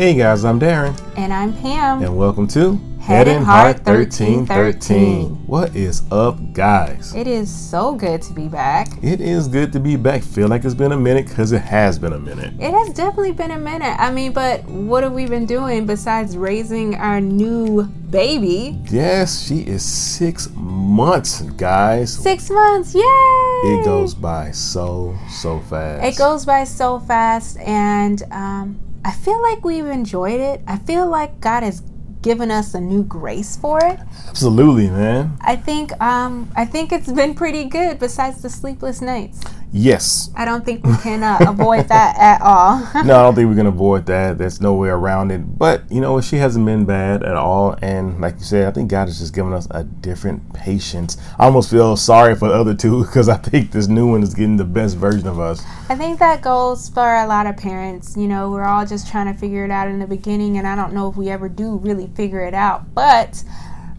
Hey guys, I'm Darren. And I'm Pam. And welcome to Head and Heart 1313. What is up, guys? It is so good to be back. It is good to be back. Feel like it's been a minute because it has been a minute. It has definitely been a minute. I mean, but what have we been doing besides raising our new baby? Yes, she is six months, guys. Six months, yay! It goes by so, so fast. It goes by so fast, and um, I feel like we've enjoyed it. I feel like God has given us a new grace for it. Absolutely, man. I think um, I think it's been pretty good. Besides the sleepless nights. Yes. I don't think we can uh, avoid that at all. no, I don't think we can avoid that. There's no way around it. But, you know, she hasn't been bad at all. And like you said, I think God has just given us a different patience. I almost feel sorry for the other two because I think this new one is getting the best version of us. I think that goes for a lot of parents. You know, we're all just trying to figure it out in the beginning. And I don't know if we ever do really figure it out. But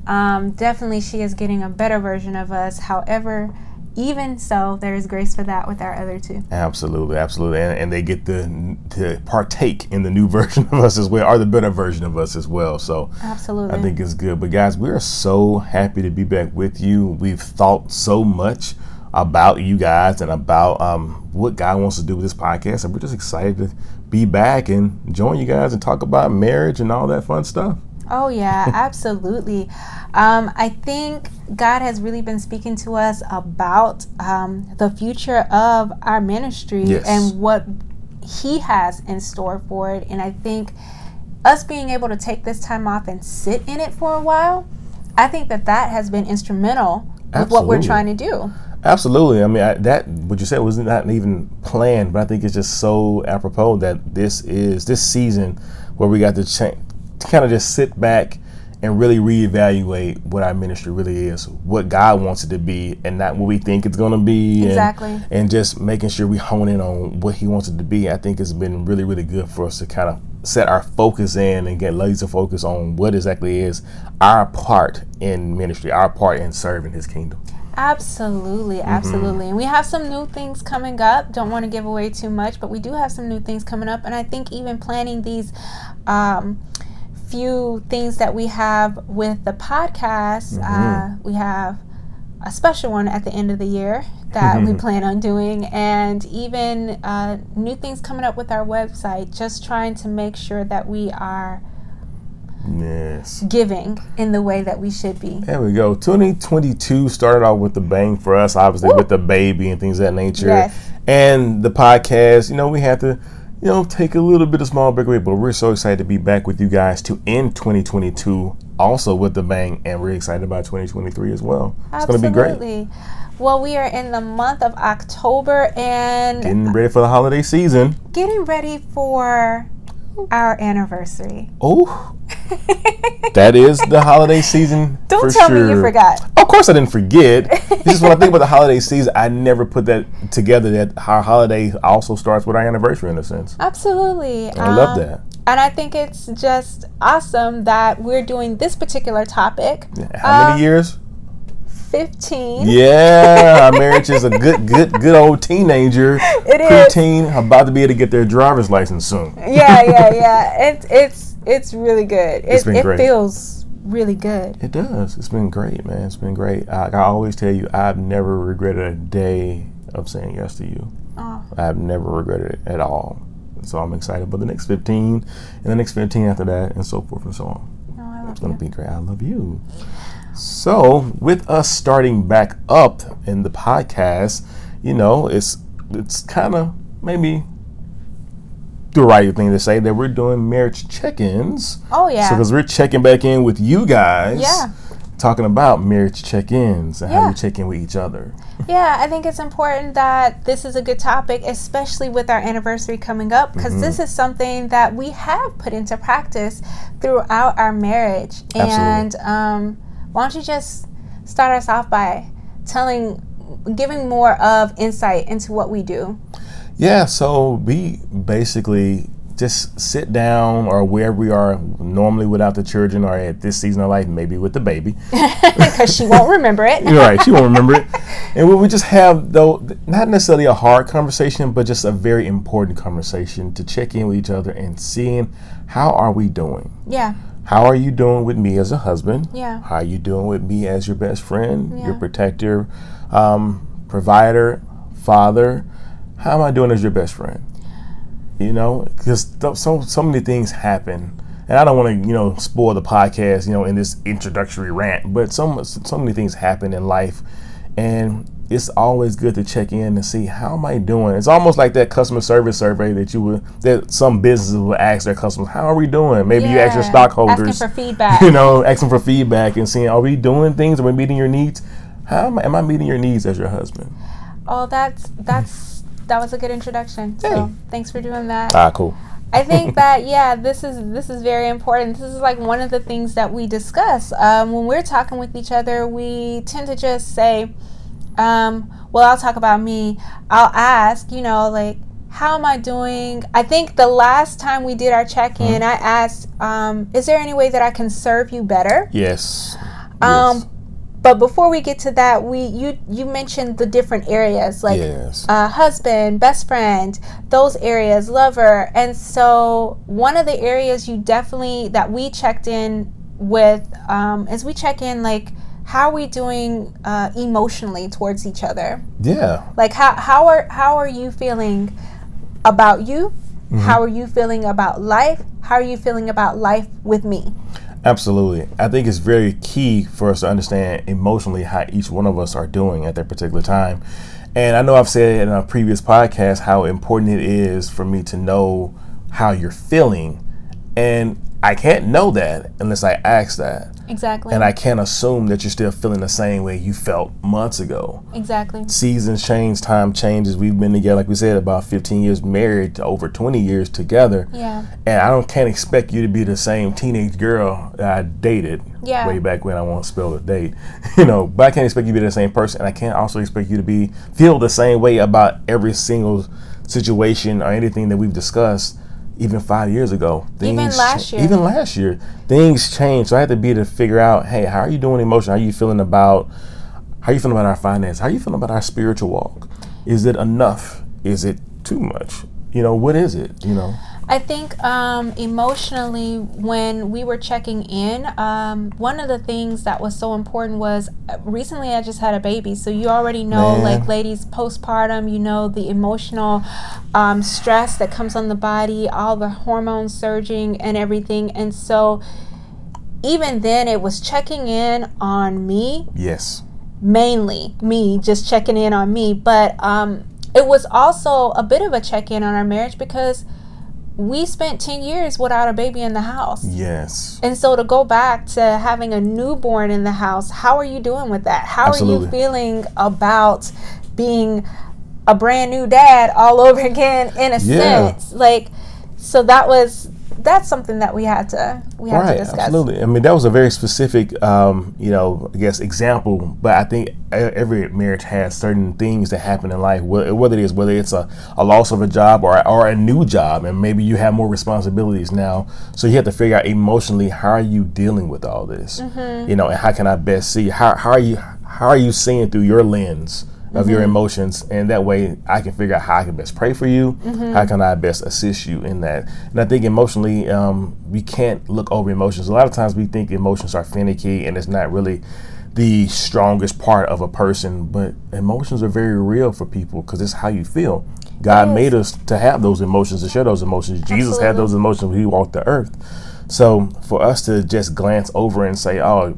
um, definitely she is getting a better version of us. However, even so, there is grace for that with our other two. Absolutely, absolutely, and, and they get to to partake in the new version of us as well, or the better version of us as well. So, absolutely, I think it's good. But guys, we are so happy to be back with you. We've thought so much about you guys and about um, what God wants to do with this podcast, and we're just excited to be back and join you guys and talk about marriage and all that fun stuff. Oh, yeah, absolutely. Um, I think God has really been speaking to us about um, the future of our ministry yes. and what He has in store for it. And I think us being able to take this time off and sit in it for a while, I think that that has been instrumental with what we're trying to do. Absolutely. I mean, I, that what you said was not even planned, but I think it's just so apropos that this is this season where we got to change kind of just sit back and really reevaluate what our ministry really is, what God wants it to be, and not what we think it's going to be. Exactly. And, and, just making sure we hone in on what He wants it to be. I think it's been really, really good for us to kind of set our focus in and get laser focus on what exactly is our part in ministry, our part in serving His kingdom. Absolutely, mm-hmm. absolutely. Mm-hmm. And we have some new things coming up. Don't want to give away too much, but we do have some new things coming up. And I think even planning these um, few things that we have with the podcast. Mm-hmm. Uh, we have a special one at the end of the year that we plan on doing, and even uh, new things coming up with our website. Just trying to make sure that we are. Yes. Giving in the way that we should be. There we go. 2022 started off with the bang for us, obviously, Woo! with the baby and things of that nature. Yes. And the podcast, you know, we had to you know, take a little bit of small break away, but we're so excited to be back with you guys to end 2022 also with the bang, and we're excited about 2023 as well. It's going to be great. Well, we are in the month of October and getting ready for the holiday season. Getting ready for our anniversary. Oh, that is the holiday season. Don't tell sure. me you forgot. Of course, I didn't forget. this is when I think about the holiday season. I never put that together. That our holiday also starts with our anniversary in a sense. Absolutely, I um, love that. And I think it's just awesome that we're doing this particular topic. How many um, years? 15. Yeah, our marriage is a good, good, good old teenager. It preteen, is. about to be able to get their driver's license soon. Yeah, yeah, yeah. It's it's it's really good. It's been it great. feels really good. It does. It's been great, man. It's been great. I, I always tell you, I've never regretted a day of saying yes to you. Oh. I've never regretted it at all. So I'm excited about the next 15 and the next 15 after that and so forth and so on. Oh, it's going to be great. I love you. So, with us starting back up in the podcast, you know, it's it's kind of maybe the right thing to say that we're doing marriage check-ins. Oh yeah. So because we're checking back in with you guys. Yeah. Talking about marriage check-ins and yeah. how you check in with each other. Yeah, I think it's important that this is a good topic, especially with our anniversary coming up, because mm-hmm. this is something that we have put into practice throughout our marriage. Absolutely. And um, why don't you just start us off by telling, giving more of insight into what we do? Yeah, so we basically just sit down or wherever we are normally without the children or at this season of life maybe with the baby because she won't remember it you're right she won't remember it and we just have though not necessarily a hard conversation, but just a very important conversation to check in with each other and seeing how are we doing. Yeah. How are you doing with me as a husband? Yeah. How are you doing with me as your best friend, your protector, um, provider, father? How am I doing as your best friend? You know, because th- so so many things happen, and I don't want to you know spoil the podcast you know in this introductory rant, but so so many things happen in life, and it's always good to check in and see how am I doing. It's almost like that customer service survey that you would that some businesses will ask their customers, "How are we doing?" Maybe you ask your stockholders, Asking for feedback. you know, asking for feedback and seeing, are we doing things? Are we meeting your needs? How am I, am I meeting your needs as your husband? Oh, that's that's that was a good introduction. So Hey. thanks for doing that. Ah, cool. I think that yeah, this is this is very important. This is like one of the things that we discuss um, when we're talking with each other. We tend to just say, um, "Well, I'll talk about me." I'll ask, you know, like, "How am I doing?" I think the last time we did our check-in, I asked, um, "Is there any way that I can serve you better?" Yes. Um, yes. But before we get to that, we you you mentioned the different areas like yes. uh, husband, best friend, those areas, lover. And so, one of the areas you definitely that we checked in with um, is we check in like how are we doing uh, emotionally towards each other? yeah. Like how how are how are you feeling about you? Mm-hmm. How are you feeling about life? How are you feeling about life with me? Absolutely. I think it's very key for us to understand emotionally how each one of us are doing at that particular time. And I know I've said in a previous podcast how important it is for me to know how you're feeling. And I can't know that unless I ask that. Exactly. And I can't assume that you're still feeling the same way you felt months ago. exactly. Seasons change, time changes. We've been together, like we said, about 15 years married to over 20 years together. Yeah. And I don't can't expect you to be the same teenage girl that I dated Yeah. way back when I won't spell the date. You know, but I can't expect you to be the same person and I can't also expect you to be feel the same way about every single situation or anything that we've discussed even five years ago. Even last year. Even last year. Things change. So I had to be to figure out, hey, how are you doing emotionally? How are you feeling about how are you feeling about our finance? How are you feeling about our spiritual walk? Is it enough? Is it too much? You know, what is it? You know? I think um, emotionally, when we were checking in, um, one of the things that was so important was uh, recently I just had a baby. So you already know, Man. like ladies postpartum, you know, the emotional um, stress that comes on the body, all the hormones surging and everything. And so even then, it was checking in on me Yes. mainly me just checking in on me but um it was also a bit of a check-in on our marriage because we spent 10 years without a baby in the house Yes. and so to go back to having a newborn in the house how are you doing with that how are you feeling about being a brand new dad all over again in a Yeah. sense like so that was that's something that we had to we had to discuss absolutely. I mean, that was a very specific, um, you know, I guess example. But I think every marriage has certain things that happen in life, whether it is whether it's a, a loss of a job or or a new job, and maybe you have more responsibilities now. So you have to figure out emotionally how are you dealing with all this, Mm-hmm. you know, and how can I best see how how are you how are you seeing through your lens of your emotions, and that way I can figure out how I can best pray for you. How can I best assist you in that? And I think emotionally, um, we can't look over emotions. A lot of times we think emotions are finicky, and it's not really the strongest part of a person. But emotions are very real for people because it's how you feel. God is. made us to have those emotions, to share those emotions. Jesus had those emotions when he walked the earth. So for us to just glance over and say, "Oh,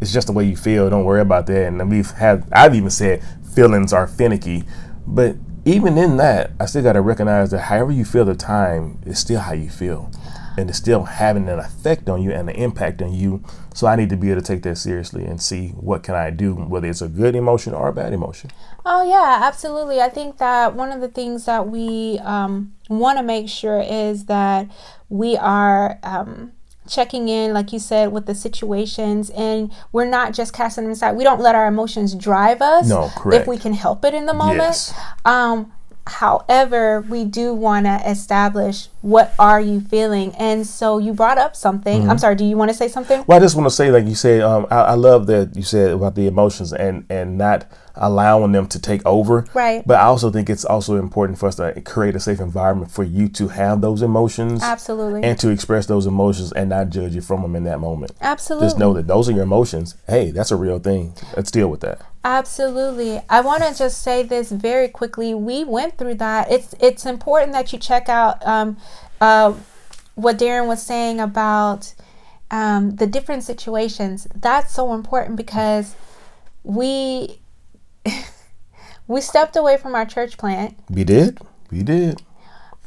it's just the way you feel. Don't worry about that." And then we've had, I've even said, feelings are finicky, but even in that, I still got to recognize that however you feel the time is still how you feel, and it's still having an effect on you and an impact on you. So I need to be able to take that seriously and see what can I do, whether it's a good emotion or a bad emotion. Oh yeah, absolutely. I think that one of the things that we um, want to make sure is that we are um, checking in, like you said, with the situations, and we're not just casting them aside. We don't let our emotions drive us. No, correct. If we can help it in the moment. Yes. Um, however, we do want to establish what are you feeling? And so you brought up something. I'm sorry. Do you want to say something? Well, I just want to say, like you said, um, I, I love that you said about the emotions and and not allowing them to take over. Right. But I also think it's also important for us to create a safe environment for you to have those emotions. Absolutely. And to express those emotions and not judge you from them in that moment. Absolutely. Just know that those are your emotions. Hey, that's a real thing. Let's deal with that. Absolutely. I want to just say this very quickly. We went through that. It's it's important that you check out um, uh, what Darren was saying about um, the different situations. That's so important because we we stepped away from our church plant. We did. We did.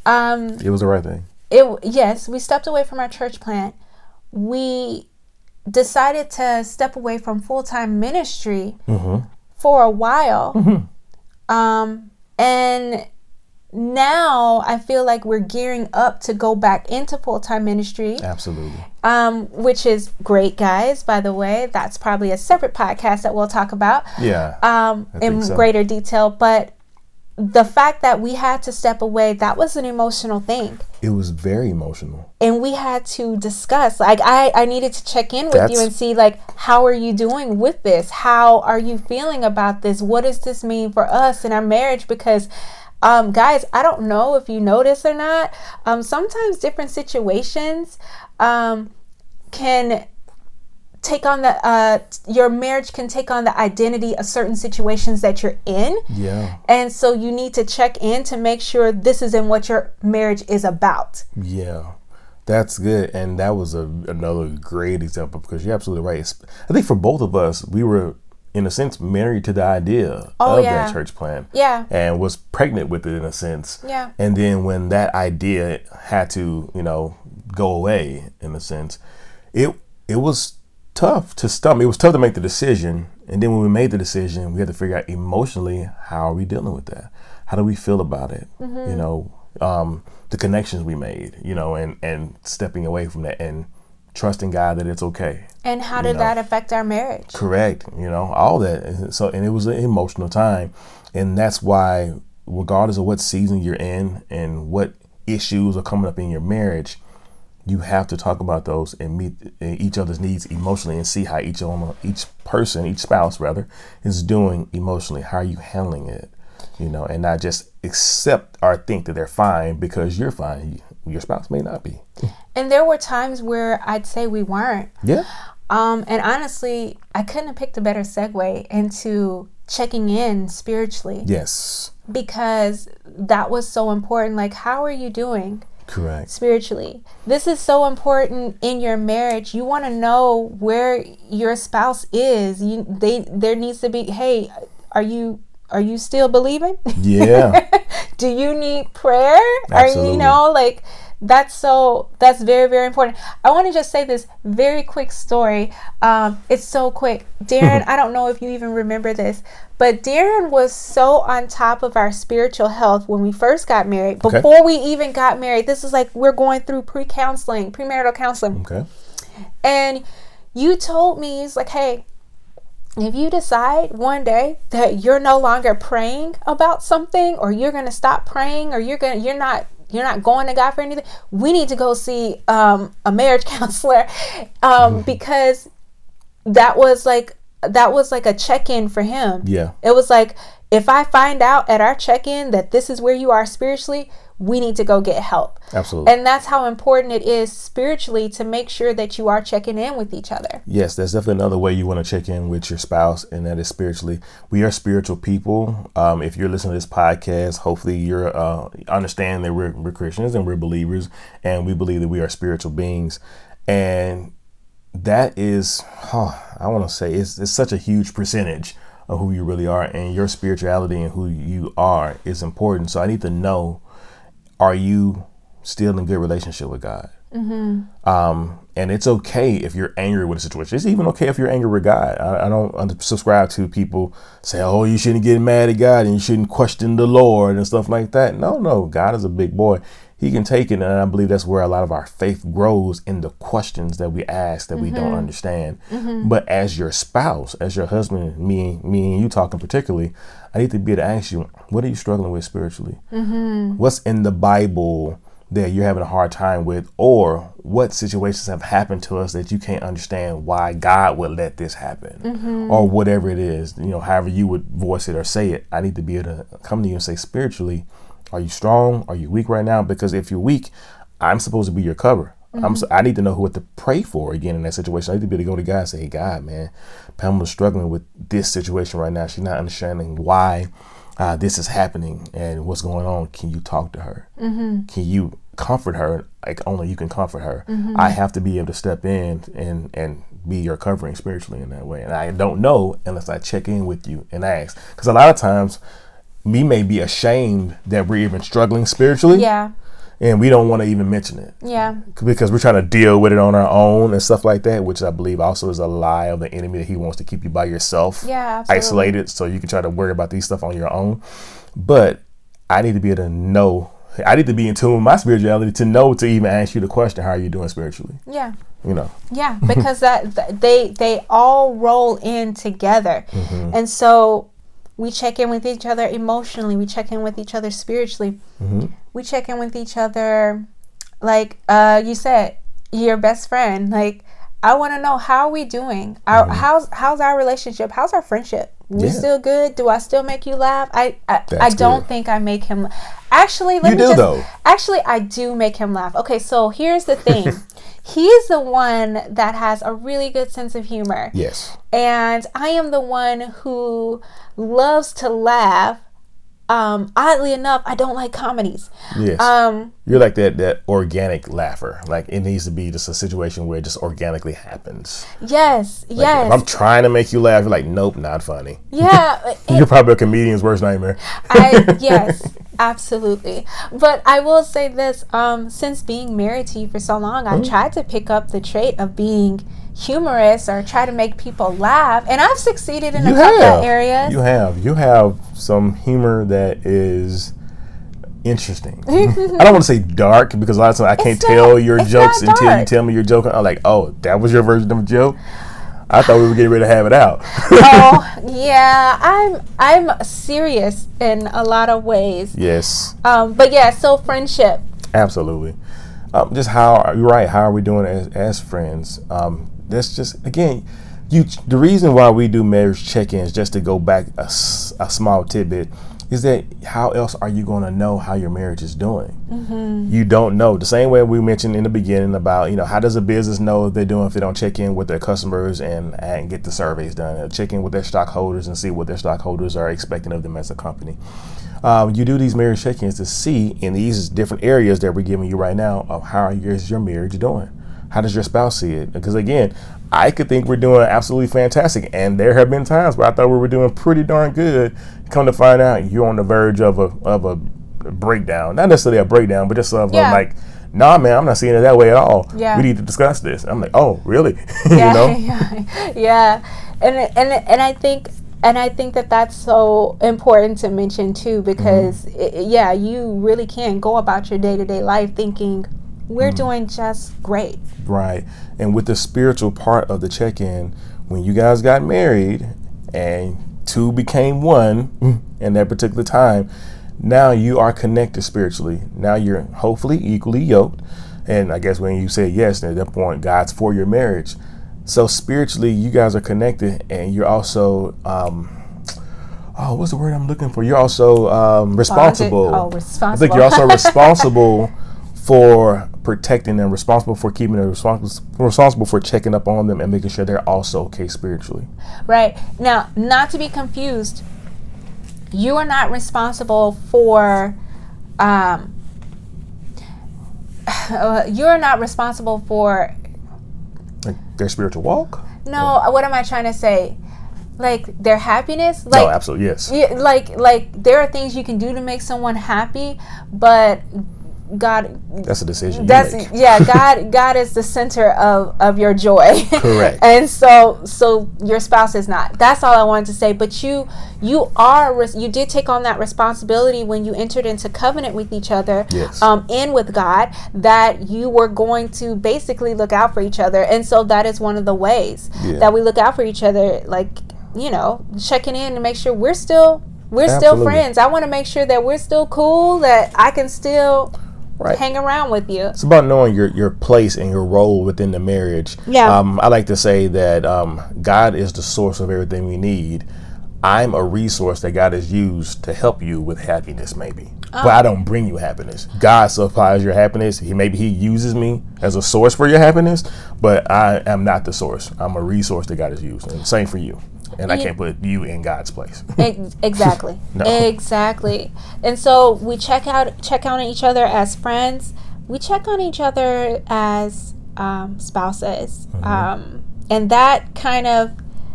Um, It was the right thing. it yes, we stepped away from our church plant. We decided to step away from full time ministry for a while. Um, and now I feel like we're gearing up to go back into full time ministry, Absolutely. um, which is great, guys. By the way, that's probably a separate podcast that we'll talk about Yeah. um, in so. greater detail. But the fact that we had to step away, that was an emotional thing it was very emotional. and we had to discuss like i i needed to check in with you and see like how are you doing with this how are you feeling about this what does this mean for us in our marriage because um guys i don't know if you notice or not um sometimes different situations um can take on the uh your marriage can take on the identity of certain situations that you're in Yeah. and so you need to check in to make sure this is in what your marriage is about Yeah, that's good, and that was a, another great example because you're absolutely right. I think for both of us, we were in a sense married to the idea Oh, of yeah. that church plant, Yeah. and was pregnant with it in a sense. Yeah. And then when that idea had to, you know, go away in a sense, it it was tough to stomach. It was tough to make the decision, and then when we made the decision, we had to figure out emotionally how are we dealing with that. How do we feel about it? Mm-hmm. You know, um, the connections we made. You know, and and stepping away from that and trusting God that it's okay. And how did know. that affect our marriage? Correct. You know, all that. So, and it was an emotional time, and that's why, regardless of what season you're in and what issues are coming up in your marriage, you have to talk about those and meet eh, each other's needs emotionally and see how each one, each person, each spouse rather, is doing emotionally. How are you handling it? You know, and not just accept or think that they're fine because you're fine. Your spouse may not be. And there were times where I'd say we weren't. Yeah. Um, and honestly, I couldn't have picked a better segue into checking in spiritually Yes. because that was so important. Like, how are you doing Correct. spiritually? This is so important in your marriage. You want to know where your spouse is. You they there needs to be, hey, are you are you still believing? Yeah. do you need prayer Absolutely. are you know like that's so that's very very important. I want to just say this very quick story. Um it's so quick. Darren i don't know if you even remember this but darren was so on top of our spiritual health when we first got married. Okay. before we even got married this is like we're going through pre-counseling premarital counseling. Okay. and you told me it's like hey if you decide one day that you're no longer praying about something or you're going to stop praying or you're going to you're not you're not going to God for anything, we need to go see um, a marriage counselor um, because that was like that was like a check-in for him. Yeah. It was like if I find out at our check-in that this is where you are spiritually, we need to go get help. Absolutely. And that's how important it is spiritually to make sure that you are checking in with each other. Yes, that's definitely another way you want to check in with your spouse, and that is spiritually. We are spiritual people. Um, if you're listening to this podcast, hopefully you're uh, understand that we're, we're Christians and we're believers, and we believe that we are spiritual beings, and that is, huh, I want to say, it's, it's such a huge percentage of who you really are, and your spirituality and who you are is important. So I need to know: Are you still in good relationship with God? Um, and it's okay if you're angry with a situation. It's even okay if you're angry with God. I, I don't subscribe to people say, "Oh, you shouldn't get mad at God and you shouldn't question the Lord and stuff like that." No, no, God is a big boy. He can take it, and I believe that's where a lot of our faith grows in the questions that we ask that we don't mm-hmm. understand. Mm-hmm. But as your spouse, as your husband, me, me and you talking particularly, I need to be able to ask you, what are you struggling with spiritually? Mm-hmm. What's in the Bible that you're having a hard time with, or what situations have happened to us that you can't understand why God would let this happen, Mm-hmm. or whatever it is, you know, however you would voice it or say it. I need to be able to come to you and say, spiritually, are you strong? Are you weak right now? Because if you're weak, I'm supposed to be your cover. Mm-hmm. I'm so, I need to know what to pray for again in that situation. I need to be able to go to God and say, hey, God, man, Pamela's struggling with this situation right now. She's not understanding why uh, this is happening and what's going on. Can you talk to her? Mm-hmm. Can you comfort her like only you can comfort her? Mm-hmm. I have to be able to step in and and be your covering spiritually in that way. And I don't know unless I check in with you and ask. Because a lot of times, we may be ashamed that we're even struggling spiritually Yeah. and we don't want to even mention it Yeah. because we're trying to deal with it on our own and stuff like that, which I believe also is a lie of the enemy that he wants to keep you by yourself, Yeah, absolutely. isolated, so you can try to worry about these stuff on your own. But I need to be able to know. I need to be in tune with my spirituality to know to even ask you the question, "How are you doing spiritually?" Yeah. You know, Yeah, because that they they all roll in together, Mm-hmm. and so we check in with each other emotionally. We check in with each other spiritually. Mm-hmm. We check in with each other, like uh, you said, your best friend. Like I want to know how are we doing? Our, How's how's our relationship? How's our friendship? We. Yeah. still good? Do I still make you laugh? I I, I don't good. think I make him. Actually, let You me do, just. though. Actually, I do make him laugh. Okay, so here's the thing. He's the one that has a really good sense of humor. yes, And I am the one who loves to laugh. Um, oddly enough, I don't like comedies. yes. Um, You're like that that organic laugher. Like it needs to be just a situation where it just organically happens. yes, Like, yes. If I'm trying to make you laugh, you're like, nope, not funny. yeah, You're probably a comedian's worst nightmare. I yes, absolutely. But I will say this: um, since being married to you for so long, Mm-hmm. I've tried to pick up the trait of being humorous or try to make people laugh, and I've succeeded in You a couple have. of areas. You have. You have some humor that is interesting. I don't want to say dark because a lot of times I can't tell your jokes until you tell me you're joking. I'm like, oh, that was your version of a joke. I thought we were getting ready to have it out. oh yeah, I'm I'm serious in a lot of ways. yes, Um, but yeah, so friendship. absolutely. Um, just how are you're right? How are we doing as as friends? Um, that's just again, you. The reason why we do marriage check-ins just to go back a small tidbit is that how else are you going to know how your marriage is doing? You don't know. The same way we mentioned in the beginning about you know how does a business know if they're doing if they don't check in with their customers and and get the surveys done, and check in with their stockholders and see what their stockholders are expecting of them as a company um, you do these marriage check-ins to see in these different areas that we're giving you right now of how is your marriage doing how does your spouse see it? Because again i could think we're doing absolutely fantastic and there have been times where i thought we were doing pretty darn good. Come to find out you're on the verge of a of a breakdown. Not necessarily a breakdown but just of Yeah. like nah man i'm not seeing it that way at all. Yeah. we need to discuss this. I'm like oh really? Yeah, you know? yeah, yeah. And and and I think and I think that that's so important to mention too mm-hmm. because i yeah, you really can go about your day to day life thinking we're doing just great. Right. And with the spiritual part of the check in, when you guys got married and two became one in that particular time, now you are connected spiritually. Now you're hopefully equally yoked. And I guess when you say yes, at that point, God's for your marriage. So spiritually, you guys are connected, and you're also, um, oh, what's the word I'm looking for? You're also um, responsible. Oh, responsible. I think you're also responsible for protecting them, responsible for keeping them, responsible responsible for checking up on them and making sure they're also okay spiritually. Right. Now, not to be confused, you are not responsible for um uh, you're not responsible for Like their spiritual walk. no, what am I trying to say? Like their happiness? Like absolutely yes. Yeah, like like there are things you can do to make someone happy, but God That's a decision that's yeah, God God is the center of of your joy. Correct. and so so your spouse is not. That's all I wanted to say, but you you are you did take on that responsibility when you entered into covenant with each other Yes. um and with God that you were going to basically look out for each other. And so that is one of the ways Yeah. that we look out for each other like you know, checking in to make sure we're still we're still friends. I want to make sure that we're still cool, that I can still Right. hang around with you. It's about knowing your, your place and your role within the marriage. Yeah. Um, I like to say that um, God is the source of everything we need. I'm a resource that God has used to help you with happiness, maybe. But I don't bring you happiness. God supplies your happiness. He maybe He uses me as a source for your happiness, but I am not the source. I'm a resource that God has used. And same for you. And I can't put you in God's place. Exactly. No. Exactly. And so we check out check on each other as friends. We check on each other as um, spouses, um, and that kind of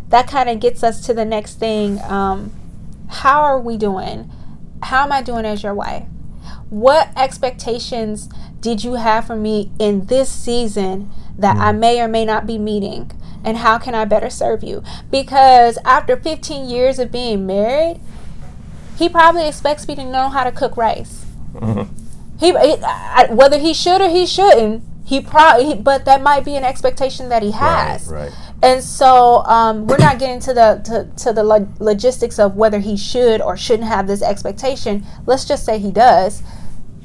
that kind of gets us to the next thing. Um, how are we doing? How am I doing as your wife? What expectations did you have for me in this season that I may or may not be meeting? And how can I better serve you? Because after 15 years of being married, he probably expects me to know how to cook rice. He, he I, whether he should or he shouldn't, he probably, but that might be an expectation that he has. right. And so um, we're not getting to the to, to the lo- logistics of whether he should or shouldn't have this expectation. Let's just say he does.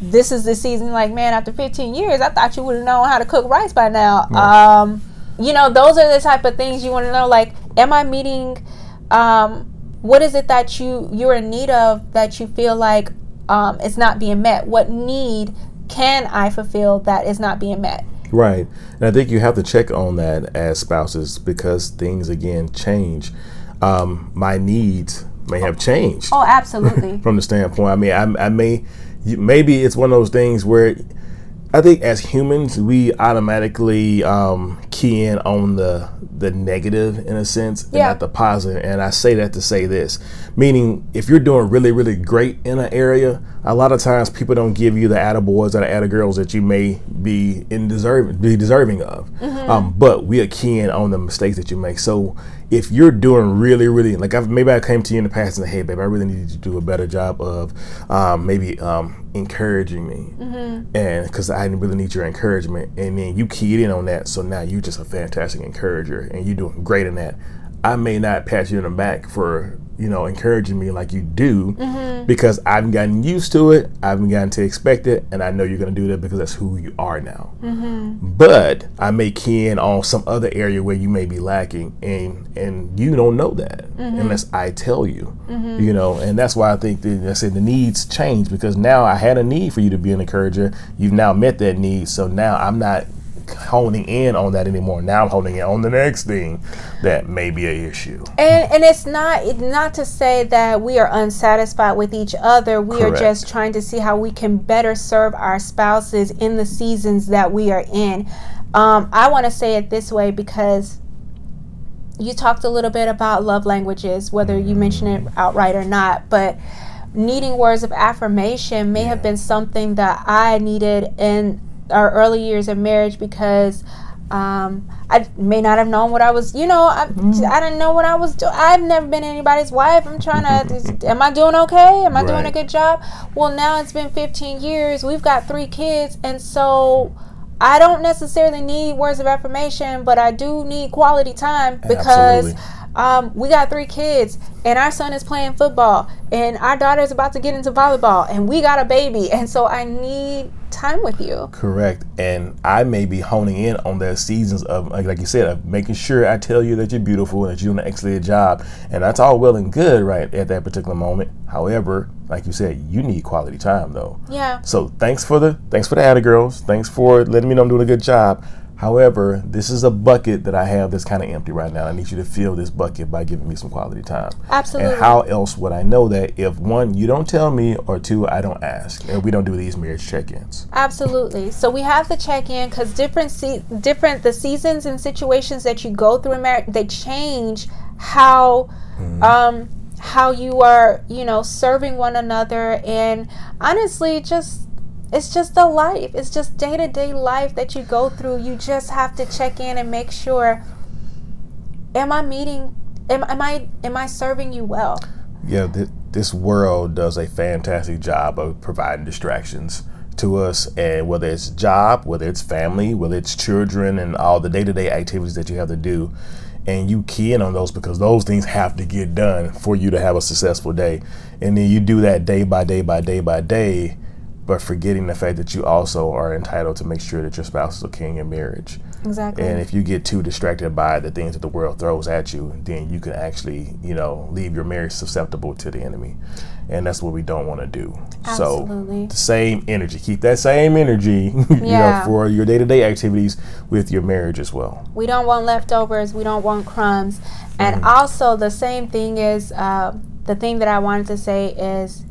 This is the season. Like, man, after 15 years, I thought you would have known how to cook rice by now. Um, you know, those are the type of things you want to know. Like, am I meeting? Um, what is it that you you're in need of that you feel like um, it's not being met? What need can I fulfill that is not being met? Right. And I think you have to check on that as spouses because things again change. Um, my needs may have changed Oh, absolutely. from the standpoint. I mean, I, I may, maybe it's one of those things where I think as humans, we automatically um, key in on the the negative in a sense and Yeah. not the positive. And I say that to say this, meaning if you're doing really, really great in an area, a lot of times people don't give you the attaboys or the attagirls that you may be in deserving be deserving of. Um, but we are keying on the mistakes that you make. So if you're doing really, really like I've, maybe I came to you in the past and said, "Hey, babe, I really need you to do a better job of um, maybe um, encouraging me," and because I really need your encouragement, and then you keyed in on that. So now you're just a fantastic encourager, and you're doing great in that. I may not pat you in the back for you know encouraging me like you do mm-hmm. because I've gotten used to it. I've gotten to expect it, and I know you're going to do that because that's who you are now. Mm-hmm. But I may key in on some other area where you may be lacking, and and you don't know that unless mm-hmm. I tell you. You know, and that's why I think that I said the needs change because now I had a need for you to be an encourager. You've now met that need, so now I'm not honing in on that anymore. Now I'm honing in on the next thing that may be an issue. and and it's not it's not to say that we are unsatisfied with each other. We are just trying to see how we can better serve our spouses in the seasons that we are in. Um, i want to say it this way because you talked a little bit about love languages whether you mention it outright or not but needing words of affirmation may have been something that i needed in our early years of marriage because um, I may not have known what I was, you know, I, I didn't know what I was doing. I've never been anybody's wife. I'm trying to, am I doing okay? Am I doing a good job? Well, now it's been 15 years. We've got three kids. And so I don't necessarily need words of affirmation, but I do need quality time because Absolutely. Um, we got three kids and our son is playing football and our daughter is about to get into volleyball and we got a baby. And so I need time with you. Correct. And I may be honing in on the seasons of, like, like you said, of making sure I tell you that you're beautiful and that you're doing an excellent job. And that's all well and good, right, at that particular moment. However, like you said, you need quality time, though. Yeah. So thanks for the thanks for the Atta girls. Thanks for letting me know I'm doing a good job. However, this is a bucket that I have that's kind of empty right now. I need you to fill this bucket by giving me some quality time. Absolutely. And how else would I know that if one, you don't tell me, or two, I don't ask, and we don't do these marriage check-ins. Absolutely. So we have to check in because different se- different the seasons and situations that you go through in marriage they change how um how you are you know serving one another and honestly just it's just the life. It's just day-to-day life that you go through. You just have to check in and make sure am i meeting am, am i am i serving you well? Yeah, th- this world does a fantastic job of providing distractions to us, and whether it's job, whether it's family, whether it's children, and all the day-to-day activities that you have to do, and you key in on those because those things have to get done for you to have a successful day, and then you do that day by day by day by day. But forgetting the fact that you also are entitled to make sure that your spouse is okay in your marriage. Exactly. And if you get too distracted by the things that the world throws at you, then you can actually, you know, leave your marriage susceptible to the enemy. And that's what we don't want to do. Absolutely. So the same energy, keep that same energy, you know, for your day-to-day activities with your marriage as well. We don't want leftovers. We don't want crumbs. And also, the same thing is uh, the thing that I wanted to say is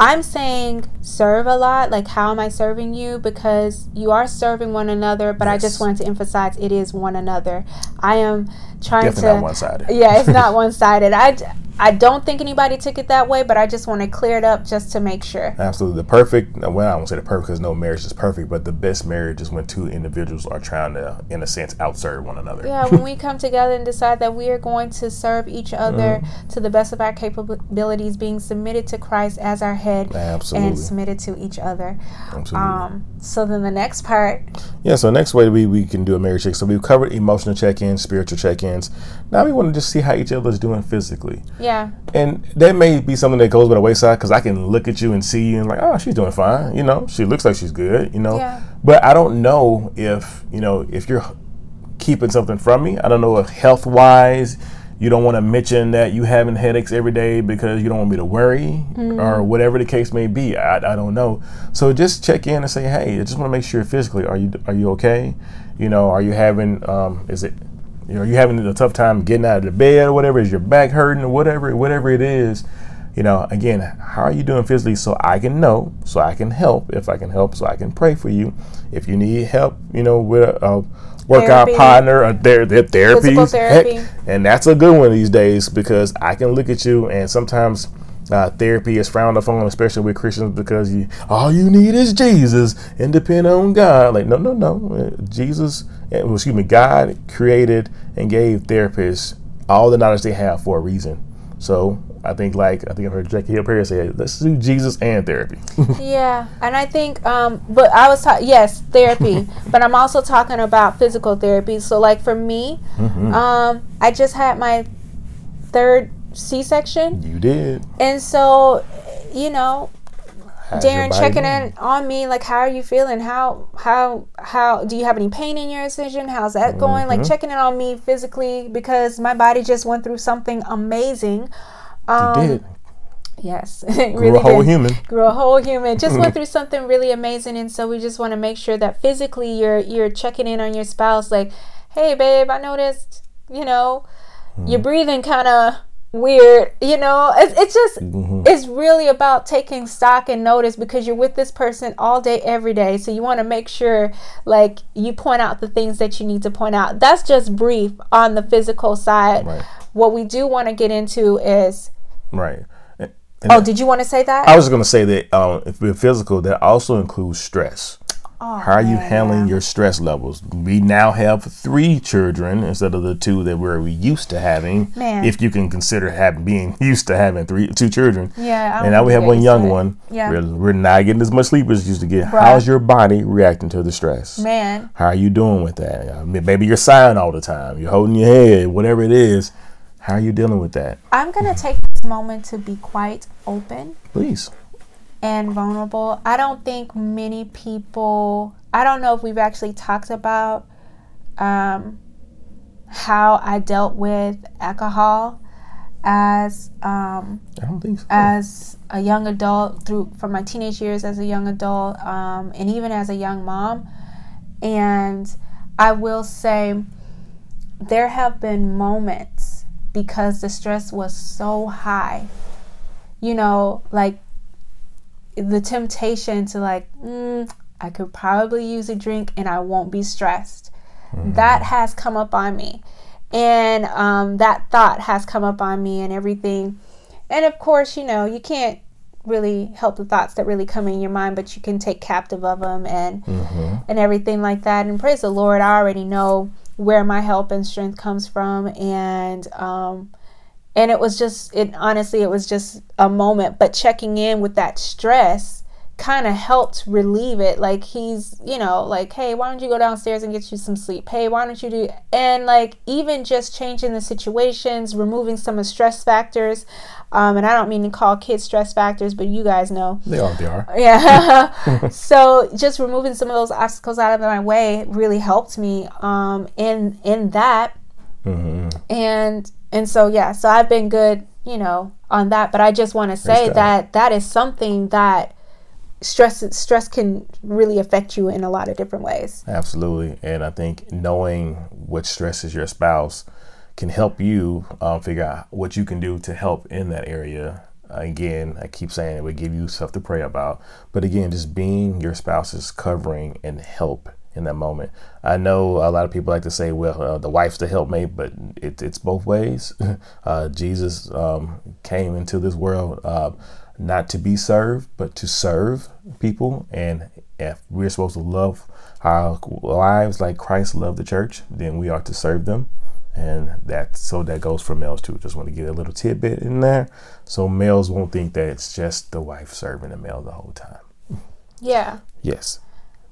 I'm saying serve a lot. Like, how am I serving you? Because you are serving one another, but I just wanted to emphasize it is one another. I am trying Definitely to. not one-sided. Yeah, it's not one sided. I, I don't think anybody took it that way, but I just want to clear it up just to make sure. Absolutely. The perfect, well, I won't say the perfect because no marriage is perfect, but the best marriage is when two individuals are trying to, in a sense, outserve one another. Yeah, when we come together and decide that we are going to serve each other Mm-hmm. to the best of our capabilities, being submitted to Christ as our head Absolutely. and submitted to each other. Absolutely. Um, so then the next part, Yeah, so next way we, we can do a marriage check. So we've covered emotional check-ins, spiritual check-ins. Now we want to just see how each other is doing physically. yeah, And that may be something that goes by the wayside because I can look at you and see you and like, oh, she's doing fine. You know, she looks like she's good. You know, Yeah. but I don't know if you know if you're keeping something from me. I don't know if health wise you don't want to mention that you having headaches every day because you don't want me to worry or whatever the case may be. I, I don't know. So just check in and say, hey, I just want to make sure physically, are you are you okay? You know, are you having um, is it you know, are having a tough time getting out of the bed or whatever? Is your back hurting or whatever, whatever it is? You know, again, how are you doing physically so I can know, so I can help, if I can help, so I can pray for you. If you need help, you know, with a, a workout Therapy. partner or their, their therapies, Physical heck, therapy. and that's a good one these days because I can look at you and sometimes uh, therapy is frowned upon, especially with Christians, because you all you need is Jesus and depend on God. Like, no, no, no. Uh, Jesus, excuse me, God created and gave therapists all the knowledge they have for a reason. So I think, like, I think I've heard Jackie Hill Perry say, let's do Jesus and therapy. yeah, and I think, um, but I was talking, yes, therapy, but I'm also talking about physical therapy. So, like for me, Mm-hmm. um, I just had my third C-section, you did. and so, you know, Darren checking in on me, like, how are you feeling? How how how do you have any pain in your incision? How's that going? Like Mm-hmm. checking in on me physically because my body just went through something amazing. Um, You did. Yes, it Grew really a whole did. human. Grew a whole human. Just went through something really amazing, and so we just want to make sure that physically you're you're checking in on your spouse. Like, hey, babe, I noticed, you know, you're breathing kind of weird. You know, it's it's just it's really about taking stock and notice because you're with this person all day, every day. So you want to make sure, like, you point out the things that you need to point out. That's just brief on the physical side. Right. What we do want to get into is. Right. And Oh, did you want to say that? I was going to say that um, if we're physical, that also includes stress. Oh, How are you man, handling your stress levels? We now have three children instead of the two that we're used to having. Man. If you can consider having being used to having three two children. Yeah, I And now we have one young one. Yeah. We're, we're not getting as much sleep as you used to get. Bruh. How's your body reacting to the stress? Man, How are you doing with that? Maybe you're sighing all the time. You're holding your head, whatever it is. How are you dealing with that? I'm going to take this moment to be quite open Please. And vulnerable. I don't think many people, I don't know if we've actually talked about um, how I dealt with alcohol as um, I don't think so. as a young adult through from my teenage years as a young adult um, and even as a young mom and i will say there have been moments because the stress was so high you know like the temptation to like mm, i could probably use a drink and i won't be stressed. That has come up on me. And um, that thought has come up on me and everything. And of course, you know, you can't really help the thoughts that really come in your mind, but you can take captive of them and and everything like that. And praise the Lord, I already know where my help and strength comes from, and um, and it was just it honestly, it was just a moment. But checking in with that stress kind of helped relieve it. Like he's, you know, like, hey, why don't you go downstairs and get you some sleep? Hey, why don't you do and like even just changing the situations, removing some of stress factors. Um, and I don't mean to call kids stress factors, but you guys know. They are, they are. Yeah. so just removing some of those obstacles out of my way really helped me um, in in that. Mm-hmm. And and so yeah, so I've been good, you know, on that. But I just want to say that that is something that stress stress can really affect you in a lot of different ways. Absolutely, and I think knowing what stresses your spouse can help you um, figure out what you can do to help in that area. Again, I keep saying it would give you stuff to pray about, but again, just being your spouse's covering and help in that moment. I know a lot of people like to say, well, uh, the wife's the helpmate, but it, it's both ways. uh, Jesus um, came into this world uh, not to be served, but to serve people. And if we're supposed to love our wives like Christ loved the church, then we are to serve them. And that so that goes for males too. Just want to get a little tidbit in there, so males won't think that it's just the wife serving the male the whole time. Yeah. Yes,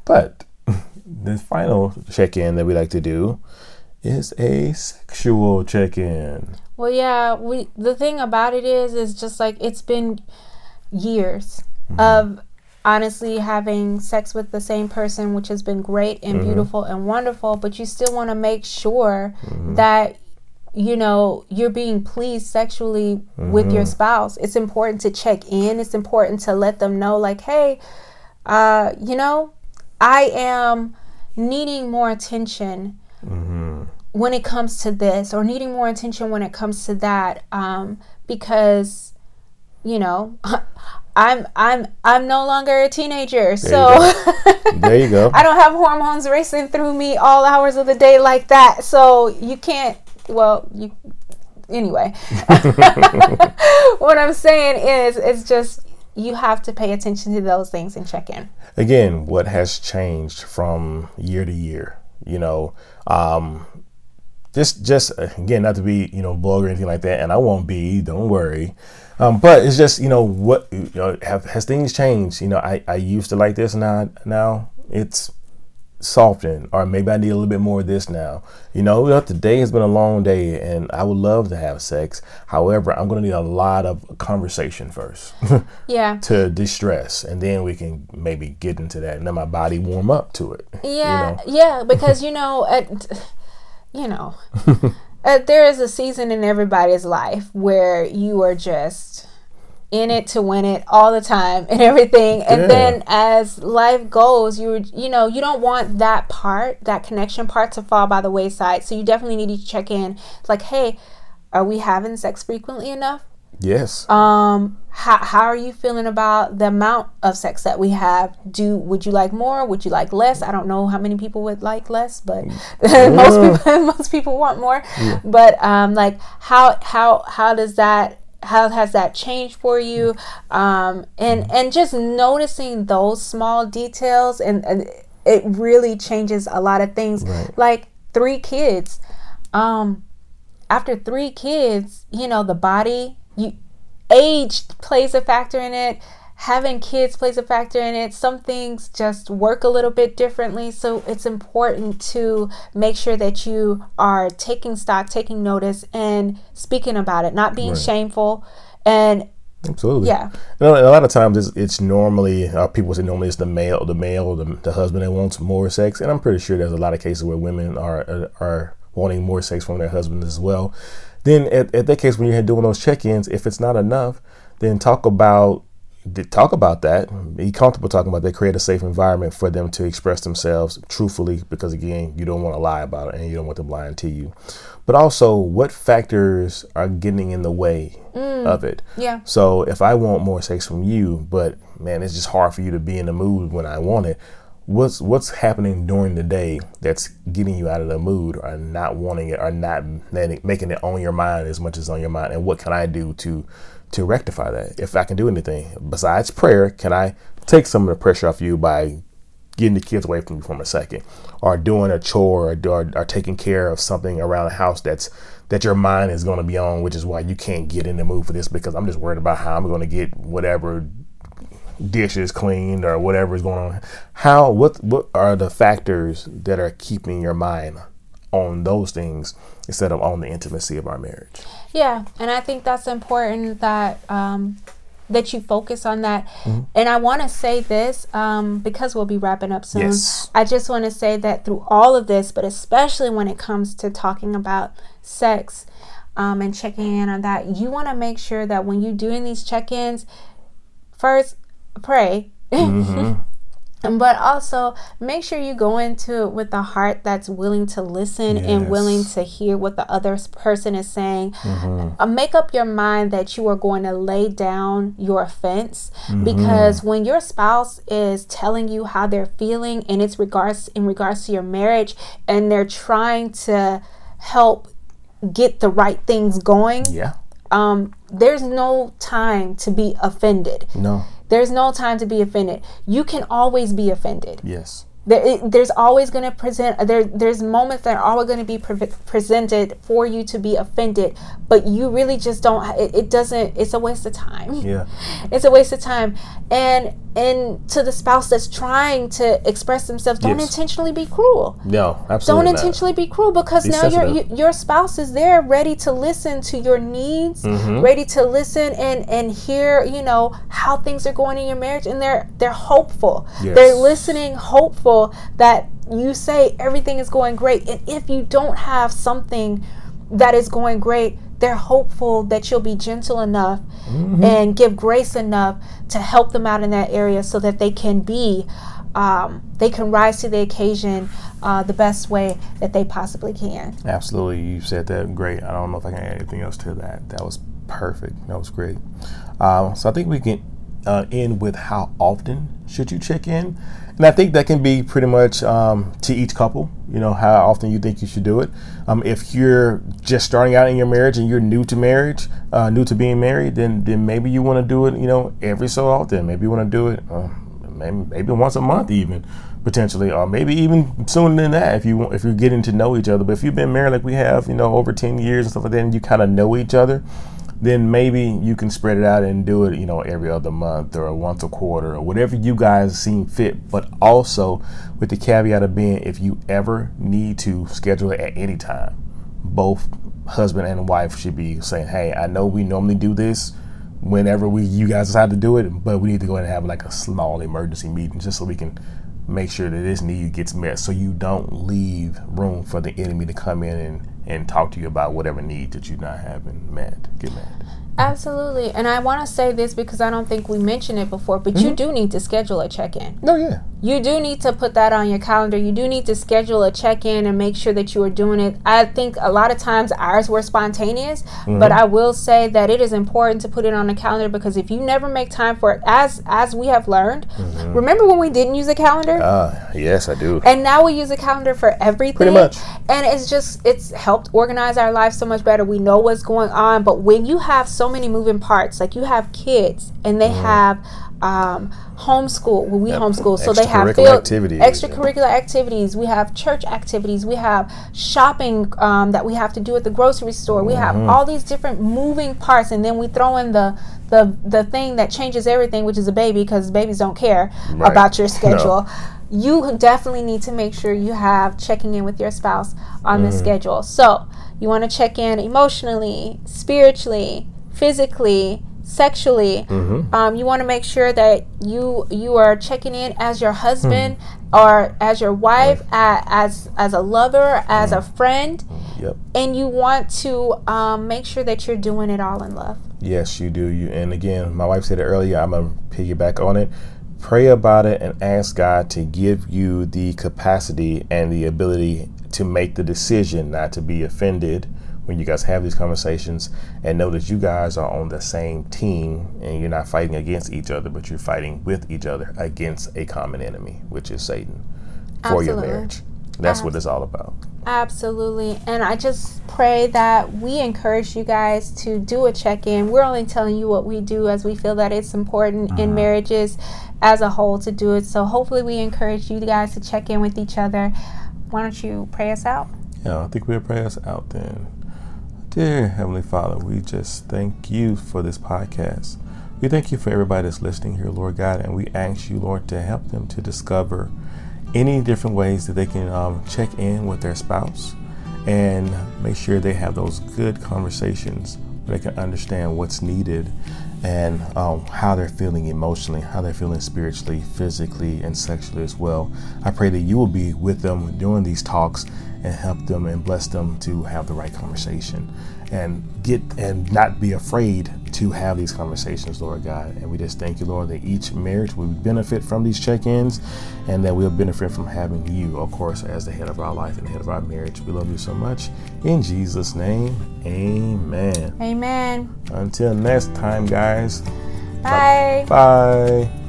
but the final check-in that we like to do is a sexual check-in. Well, yeah, we the thing about it is is just like it's been years mm-hmm. of honestly having sex with the same person, which has been great and mm-hmm. beautiful and wonderful, but you still want to make sure mm-hmm. that you know you're being pleased sexually with your mm-hmm. spouse. It's important to check in. It's important to let them know like, "Hey, uh, you know, I am needing more attention." Mm-hmm. When it comes to this, or needing more attention when it comes to that, um, because you know, I'm I'm I'm no longer a teenager, so you there you go. I don't have hormones racing through me all hours of the day like that. So you can't. Well, you anyway. what I'm saying is, it's just you have to pay attention to those things and check in. Again, what has changed from year to year? You know, um, just just again, not to be you know vulgar or anything like that, and I won't be. Don't worry. Um, but it's just you know what you know have has things changed? You know, I, I used to like this now now it's softened, or maybe I need a little bit more of this now. You know, today has been a long day, and I would love to have sex. However, I'm going to need a lot of conversation first. yeah. To distress, and then we can maybe get into that, and then my body warm up to it. Yeah, you know? yeah, because you know, at, you know. uh, there is a season in everybody's life where you are just in it to win it all the time and everything and yeah. then as life goes you you know you don't want that part that connection part to fall by the wayside so you definitely need to check in it's like hey are we having sex frequently enough Yes. Um how how are you feeling about the amount of sex that we have? Do would you like more? Would you like less? I don't know how many people would like less, but yeah. most people most people want more. Yeah. But um like how how how does that how has that changed for you? Um and and just noticing those small details and, and it really changes a lot of things. Right. Like three kids. Um after three kids, you know, the body you age plays a factor in it having kids plays a factor in it some things just work a little bit differently so it's important to make sure that you are taking stock taking notice and speaking about it not being right. shameful and Absolutely. Yeah. A lot of times it's, it's normally uh, people say normally it's the male, the male, the, the husband that wants more sex, and I'm pretty sure there's a lot of cases where women are are wanting more sex from their husbands as well. Then at, at that case, when you're doing those check-ins, if it's not enough, then talk about talk about that. Be comfortable talking about that. Create a safe environment for them to express themselves truthfully, because again, you don't want to lie about it, and you don't want them lying to you. But also, what factors are getting in the way mm, of it? Yeah. So if I want more sex from you, but man, it's just hard for you to be in the mood when I want it what's what's happening during the day that's getting you out of the mood or not wanting it or not making it on your mind as much as on your mind and what can i do to to rectify that if i can do anything besides prayer can i take some of the pressure off you by getting the kids away from you for a second or doing a chore or, or, or taking care of something around the house that's that your mind is going to be on which is why you can't get in the mood for this because i'm just worried about how i'm going to get whatever dishes cleaned or whatever is going on. How what what are the factors that are keeping your mind on those things instead of on the intimacy of our marriage? Yeah, and I think that's important that um, that you focus on that. Mm-hmm. And I want to say this um, because we'll be wrapping up soon. Yes. I just want to say that through all of this, but especially when it comes to talking about sex um, and checking in on that, you want to make sure that when you're doing these check ins, first pray. Mm-hmm. but also make sure you go into it with a heart that's willing to listen yes. and willing to hear what the other person is saying mm-hmm. uh, make up your mind that you are going to lay down your offense mm-hmm. because when your spouse is telling you how they're feeling and it's regards in regards to your marriage and they're trying to help get the right things going yeah um, there's no time to be offended no there's no time to be offended. You can always be offended. Yes. There, it, there's always going to present there. There's moments that are always going to be pre- presented for you to be offended, but you really just don't. It, it doesn't. It's a waste of time. Yeah, it's a waste of time. And and to the spouse that's trying to express themselves, don't yes. intentionally be cruel. No, absolutely. Don't intentionally be cruel because be now your you, your spouse is there, ready to listen to your needs, mm-hmm. ready to listen and and hear you know how things are going in your marriage, and they're they're hopeful. Yes. They're listening, hopeful that you say everything is going great, and if you don't have something that is going great they're hopeful that you'll be gentle enough mm-hmm. and give grace enough to help them out in that area so that they can be um, they can rise to the occasion uh, the best way that they possibly can. Absolutely. You said that great. I don't know if i can add anything else to that. That was perfect. That was great. Uh, so i think we can uh, end with how often should you check in and I think that can be pretty much um, to each couple, you know, how often you think you should do it. Um, if you're just starting out in your marriage and you're new to marriage, uh, new to being married, then then maybe you want to do it, you know, every so often. Maybe you want to do it uh, maybe, maybe once a month even potentially, or maybe even sooner than that if you if you're getting to know each other. But if you've been married like we have, you know, over ten years and stuff like that, and you kind of know each other, then maybe you can spread it out and do it, you know, every other month or once a quarter or whatever you guys seem fit. But also with the caveat of being if you ever need to schedule it at any time, both husband and wife should be saying, Hey, I know we normally do this whenever we you guys decide to do it, but we need to go ahead and have like a small emergency meeting just so we can make sure that this need gets met so you don't leave room for the enemy to come in and and talk to you about whatever need that you're not having met. Get met. Absolutely. And I want to say this because I don't think we mentioned it before, but mm-hmm. you do need to schedule a check in. No, yeah. You do need to put that on your calendar. You do need to schedule a check in and make sure that you are doing it. I think a lot of times ours were spontaneous, mm-hmm. but I will say that it is important to put it on the calendar because if you never make time for it, as as we have learned, mm-hmm. remember when we didn't use a calendar? Uh, yes, I do. And now we use a calendar for everything. Pretty much. And it's just, it's helped organize our lives so much better. We know what's going on. But when you have so many moving parts. Like you have kids and they mm. have um, homeschool. Well, we yep. homeschool, so they have field activities, extracurricular activities. We have church activities. We have shopping um, that we have to do at the grocery store. We have mm-hmm. all these different moving parts, and then we throw in the the the thing that changes everything, which is a baby, because babies don't care right. about your schedule. No. You definitely need to make sure you have checking in with your spouse on mm. the schedule. So you want to check in emotionally, spiritually, physically, sexually. Mm-hmm. Um, you want to make sure that you you are checking in as your husband mm. or as your wife, right. as as a lover, as mm. a friend. Yep. And you want to um, make sure that you're doing it all in love. Yes, you do. You and again, my wife said it earlier. I'm gonna piggyback on it. Pray about it and ask God to give you the capacity and the ability to make the decision not to be offended when you guys have these conversations and know that you guys are on the same team and you're not fighting against each other, but you're fighting with each other against a common enemy, which is Satan, for your marriage. That's what it's all about. Absolutely. And I just pray that we encourage you guys to do a check in. We're only telling you what we do as we feel that it's important uh-huh. in marriages as a whole to do it. So hopefully, we encourage you guys to check in with each other. Why don't you pray us out? Yeah, I think we'll pray us out then. Dear Heavenly Father, we just thank you for this podcast. We thank you for everybody that's listening here, Lord God, and we ask you, Lord, to help them to discover any different ways that they can um, check in with their spouse and make sure they have those good conversations where they can understand what's needed and um, how they're feeling emotionally, how they're feeling spiritually, physically, and sexually as well. I pray that you will be with them during these talks and help them and bless them to have the right conversation and get and not be afraid to have these conversations, Lord God. And we just thank you, Lord, that each marriage will benefit from these check-ins and that we'll benefit from having you, of course, as the head of our life and the head of our marriage. We love you so much. In Jesus' name, amen. Amen. Until next time, guys. Bye. Bye.